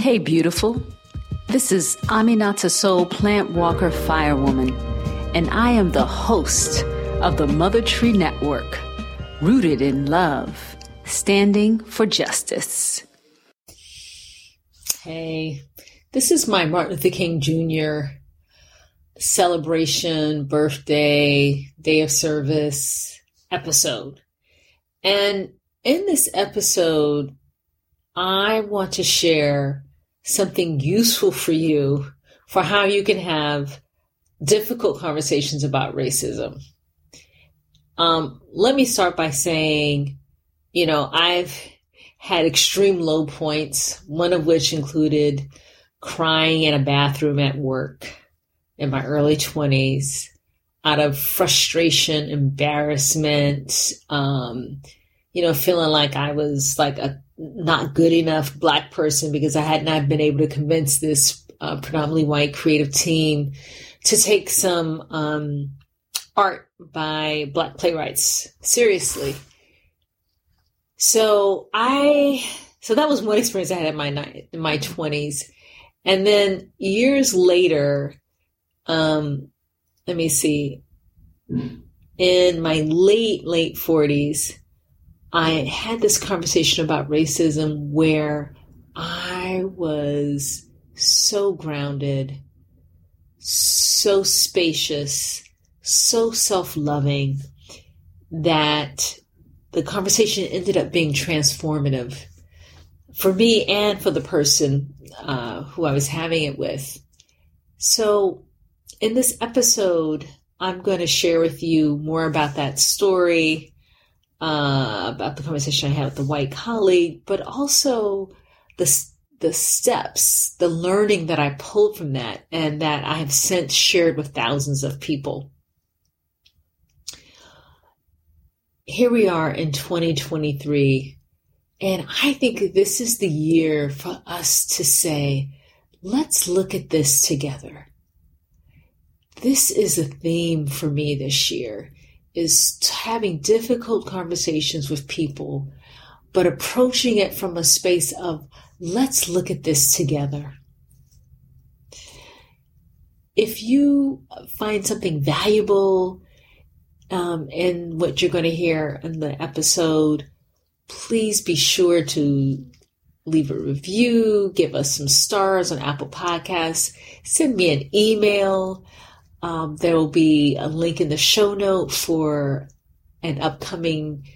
Hey, beautiful. This is Aminata Soul Plant Walker Firewoman, and I am the host of the Mother Tree Network, rooted in love, standing for justice. Hey, this is my Martin Luther King Jr. celebration, birthday, day of service episode. And in this episode, I want to share something useful for you for how you can have difficult conversations about racism. Um, let me start by saying, you know, I've had extreme low points, one of which included crying in a bathroom at work in my early 20s out of frustration, embarrassment, um, you know, feeling like I was like a not good enough black person because I had not been able to convince this uh, predominantly white creative team to take some um, art by black playwrights. Seriously. So I, so that was one experience I had in my in my twenties, and then years later, um, let me see, in my late late forties, I had this conversation about racism where I was so grounded, so spacious, so self loving that the conversation ended up being transformative for me and for the person uh, who I was having it with. So, in this episode, I'm going to share with you more about that story uh, about the conversation I had with the white colleague, but also the the steps, the learning that I pulled from that, and that I have since shared with thousands of people. Here we are in 2023, and I think this is the year for us to say, let's look at this together. This is a theme for me this year is having difficult conversations with people, but approaching it from a space of let's look at this together. If you find something valuable um, in what you're going to hear in the episode, please be sure to leave a review, give us some stars on Apple Podcasts, send me an email. Um, there will be a link in the show note for an upcoming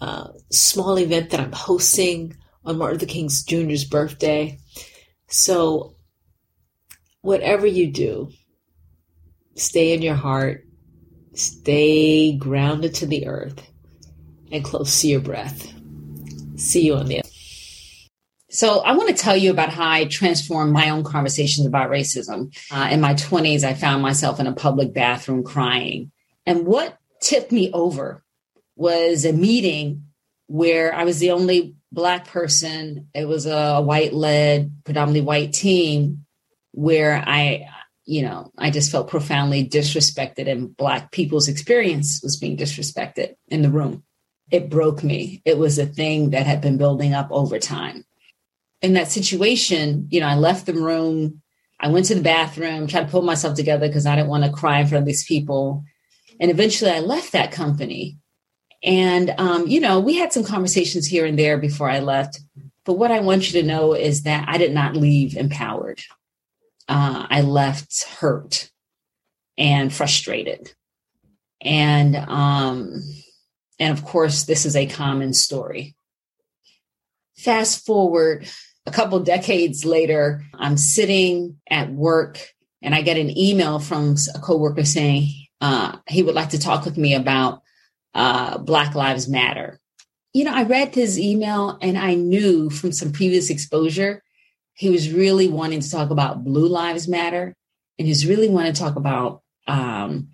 uh, small event that I'm hosting on Martin Luther King Jr.'s birthday. So, whatever you do, stay in your heart, stay grounded to the earth, and close to your breath. See you on the so I want to tell you about how I transformed my own conversations about racism. Uh, in my 20s, I found myself in a public bathroom crying. And what tipped me over was a meeting where I was the only Black person. It was a white led, predominantly white team where I, you know, I just felt profoundly disrespected and Black people's experience was being disrespected in the room. It broke me. It was a thing that had been building up over time in that situation, you know, I left the room. I went to the bathroom, tried to pull myself together because I didn't want to cry in front of these people. And eventually I left that company. And, um, you know, we had some conversations here and there before I left. But what I want you to know is that I did not leave empowered. Uh, I left hurt and frustrated. And, um, and of course, this is a common story. Fast forward a couple decades later, I'm sitting at work and I get an email from a coworker saying uh, he would like to talk with me about uh, Black Lives Matter. You know, I read his email and I knew from some previous exposure he was really wanting to talk about Blue Lives Matter and he's really wanting to talk about um,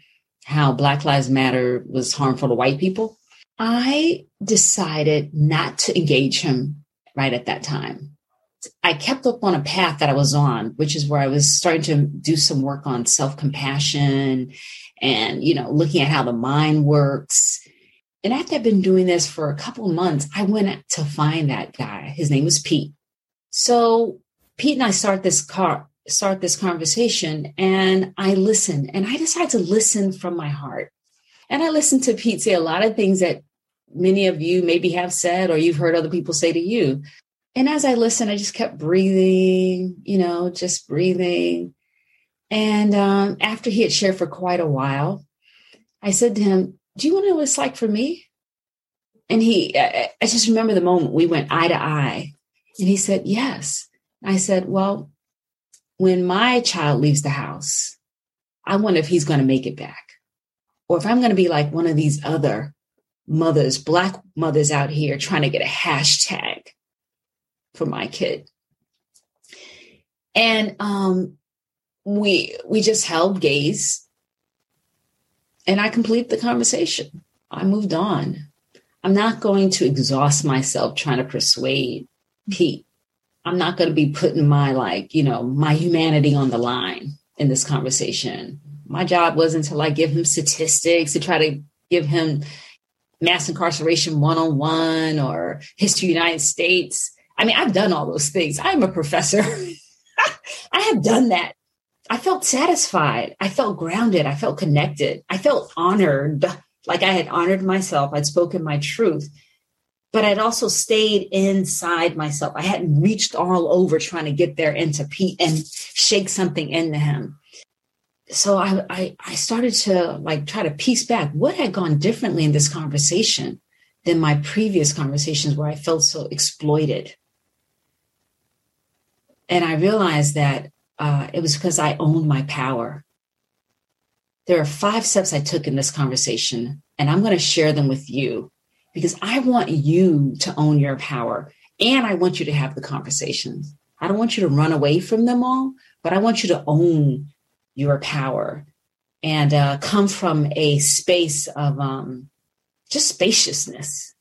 how Black Lives Matter was harmful to white people. I decided not to engage him right at that time. I kept up on a path that I was on, which is where I was starting to do some work on self compassion and, you know, looking at how the mind works. And after I've been doing this for a couple of months, I went to find that guy. His name was Pete. So Pete and I start this car start this conversation and I listen and I decide to listen from my heart. And I listen to Pete say a lot of things that many of you maybe have said or you've heard other people say to you. And as I listened, I just kept breathing, you know, just breathing. And um, after he had shared for quite a while, I said to him, Do you want to know what it's like for me? And he, I, I just remember the moment we went eye to eye. And he said, Yes. I said, Well, when my child leaves the house, I wonder if he's going to make it back. Or if I'm going to be like one of these other mothers, Black mothers out here trying to get a hashtag for my kid. And um, we we just held gaze and I complete the conversation. I moved on. I'm not going to exhaust myself trying to persuade Pete. I'm not going to be putting my like, you know, my humanity on the line in this conversation. My job wasn't to like give him statistics to try to give him mass incarceration one on one or history of the United States. I mean, I've done all those things. I'm a professor. I have done that. I felt satisfied. I felt grounded. I felt connected. I felt honored, like I had honored myself. I'd spoken my truth, but I'd also stayed inside myself. I hadn't reached all over trying to get there into Pete and shake something into him. So I, I, I started to like try to piece back what had gone differently in this conversation than my previous conversations where I felt so exploited. And I realized that uh, it was because I owned my power. There are five steps I took in this conversation, and I'm going to share them with you because I want you to own your power and I want you to have the conversations. I don't want you to run away from them all, but I want you to own your power and uh, come from a space of um, just spaciousness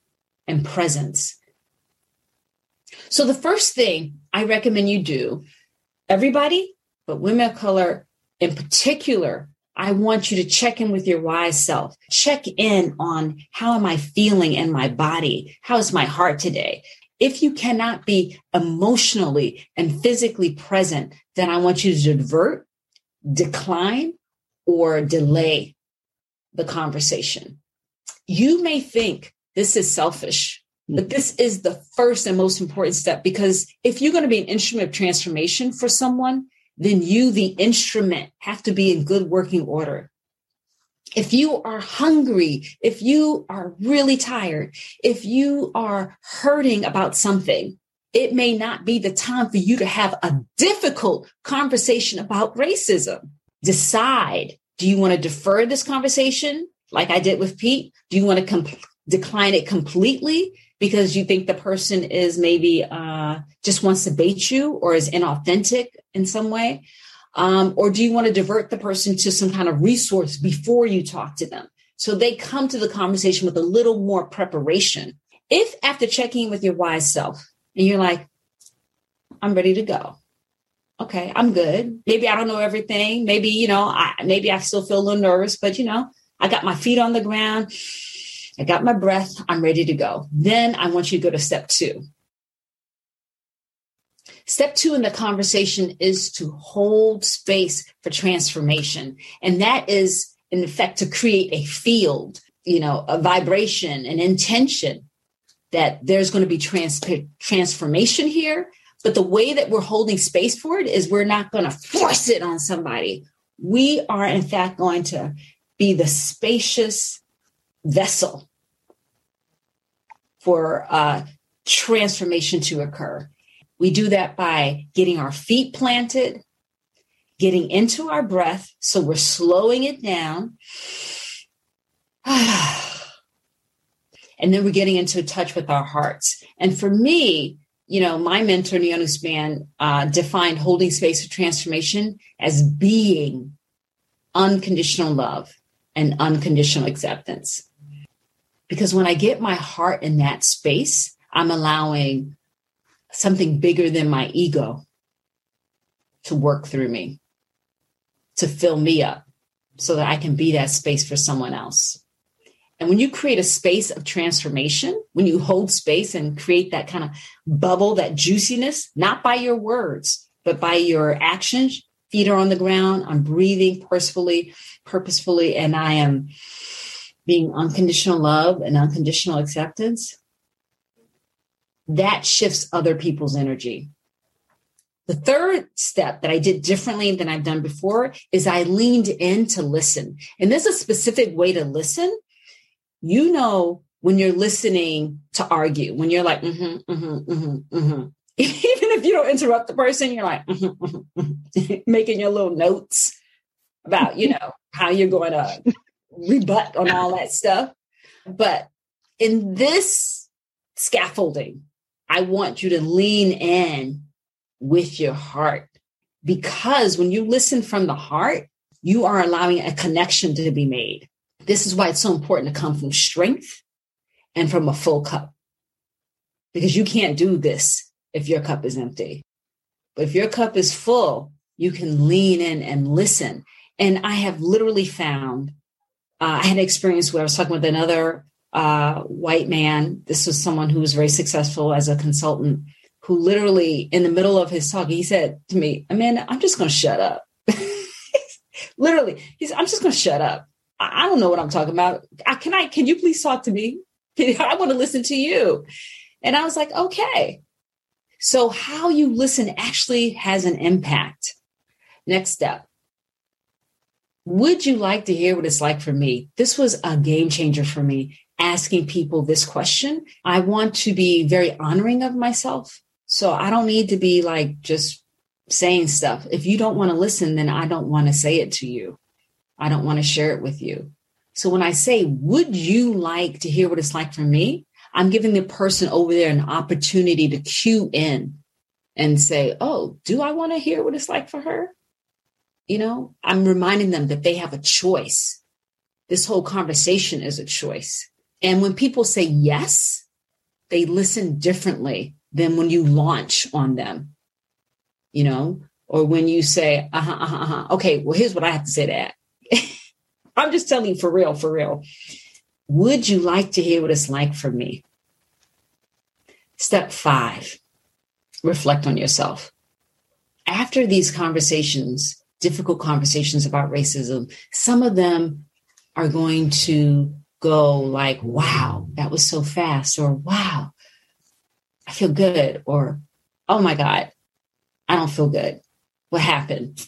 and presence. So, the first thing I recommend you do everybody, but women of color in particular, I want you to check in with your wise self. Check in on how am I feeling in my body? How is my heart today? If you cannot be emotionally and physically present, then I want you to divert, decline, or delay the conversation. You may think this is selfish but this is the first and most important step because if you're going to be an instrument of transformation for someone, then you, the instrument, have to be in good working order. If you are hungry, if you are really tired, if you are hurting about something, it may not be the time for you to have a difficult conversation about racism. Decide do you want to defer this conversation like I did with Pete? Do you want to com- decline it completely? Because you think the person is maybe uh, just wants to bait you or is inauthentic in some way? Um, or do you want to divert the person to some kind of resource before you talk to them? So they come to the conversation with a little more preparation. If after checking with your wise self and you're like, I'm ready to go. Okay, I'm good. Maybe I don't know everything. Maybe, you know, I, maybe I still feel a little nervous, but you know, I got my feet on the ground. I got my breath. I'm ready to go. Then I want you to go to step two. Step two in the conversation is to hold space for transformation. And that is, in effect, to create a field, you know, a vibration, an intention that there's going to be trans- transformation here. But the way that we're holding space for it is we're not going to force it on somebody. We are, in fact, going to be the spacious vessel for uh, transformation to occur. We do that by getting our feet planted, getting into our breath. So we're slowing it down. and then we're getting into touch with our hearts. And for me, you know, my mentor, Nianu Span, uh, defined holding space for transformation as being unconditional love and unconditional acceptance. Because when I get my heart in that space, I'm allowing something bigger than my ego to work through me, to fill me up so that I can be that space for someone else. And when you create a space of transformation, when you hold space and create that kind of bubble, that juiciness, not by your words, but by your actions, feet are on the ground. I'm breathing purposefully, purposefully, and I am being unconditional love and unconditional acceptance. That shifts other people's energy. The third step that I did differently than I've done before is I leaned in to listen. And there's a specific way to listen. You know, when you're listening to argue, when you're like, mm-hmm, mm-hmm, mm-hmm, mm-hmm. even if you don't interrupt the person, you're like mm-hmm, mm-hmm, mm-hmm. making your little notes about, you know, how you're going to rebut on all that stuff. But in this scaffolding, I want you to lean in with your heart because when you listen from the heart, you are allowing a connection to be made. This is why it's so important to come from strength and from a full cup because you can't do this if your cup is empty. But if your cup is full, you can lean in and listen. And I have literally found, uh, I had an experience where I was talking with another uh, white man. This was someone who was very successful as a consultant, who literally, in the middle of his talk, he said to me, Amanda, I'm just going to shut up. literally, he's, I'm just going to shut up. I, I don't know what I'm talking about. I, can I, can you please talk to me? I want to listen to you. And I was like, okay. So, how you listen actually has an impact. Next step. Would you like to hear what it's like for me? This was a game changer for me, asking people this question. I want to be very honoring of myself. So, I don't need to be like just saying stuff. If you don't want to listen, then I don't want to say it to you. I don't want to share it with you. So, when I say, Would you like to hear what it's like for me? I'm giving the person over there an opportunity to cue in and say, Oh, do I want to hear what it's like for her? You know, I'm reminding them that they have a choice. This whole conversation is a choice. And when people say yes, they listen differently than when you launch on them, you know, or when you say, uh huh, uh huh, uh-huh. okay, well, here's what I have to say to that. I'm just telling you for real, for real. Would you like to hear what it's like for me? Step five, reflect on yourself. After these conversations, difficult conversations about racism, some of them are going to go like, wow, that was so fast, or wow, I feel good, or oh my God, I don't feel good. What happened?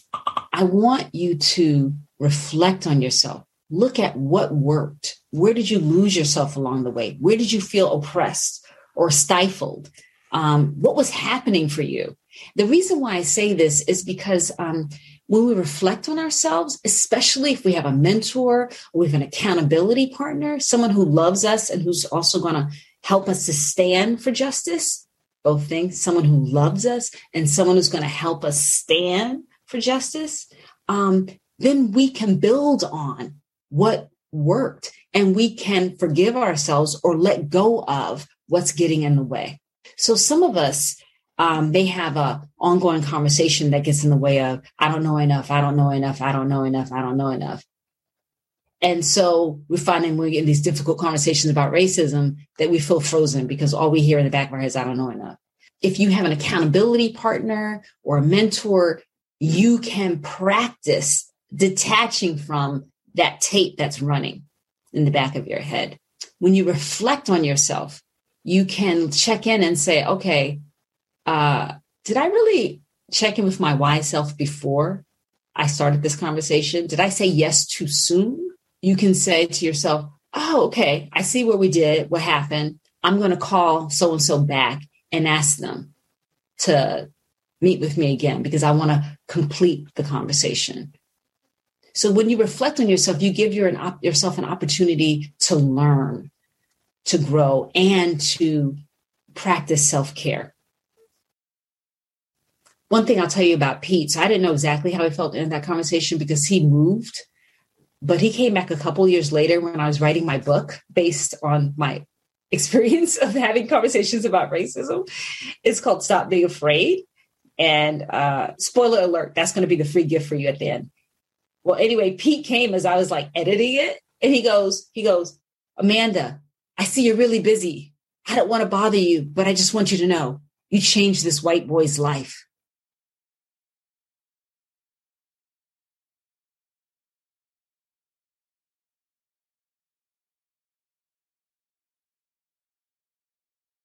I want you to reflect on yourself. Look at what worked. Where did you lose yourself along the way? Where did you feel oppressed or stifled? Um, what was happening for you? The reason why I say this is because um, when we reflect on ourselves, especially if we have a mentor or we have an accountability partner, someone who loves us and who's also going to help us to stand for justice, both things, someone who loves us and someone who's going to help us stand for justice, um, then we can build on what worked and we can forgive ourselves or let go of what's getting in the way. So some of us um, they have a ongoing conversation that gets in the way of I don't know enough, I don't know enough, I don't know enough, I don't know enough. And so we're finding we're in these difficult conversations about racism that we feel frozen because all we hear in the back of our heads, I don't know enough. If you have an accountability partner or a mentor, you can practice detaching from that tape that's running in the back of your head. When you reflect on yourself, you can check in and say, okay, uh, did I really check in with my wise self before I started this conversation? Did I say yes too soon? You can say to yourself, oh, okay, I see what we did, what happened. I'm going to call so and so back and ask them to meet with me again because I want to complete the conversation. So when you reflect on yourself, you give your, an, yourself an opportunity to learn, to grow, and to practice self care. One thing I'll tell you about Pete, so I didn't know exactly how he felt in that conversation because he moved, but he came back a couple years later when I was writing my book based on my experience of having conversations about racism. It's called Stop Being Afraid. And uh, spoiler alert, that's going to be the free gift for you at the end. Well, anyway, Pete came as I was like editing it, and he goes, he goes, Amanda, I see you're really busy. I don't want to bother you, but I just want you to know you changed this white boy's life.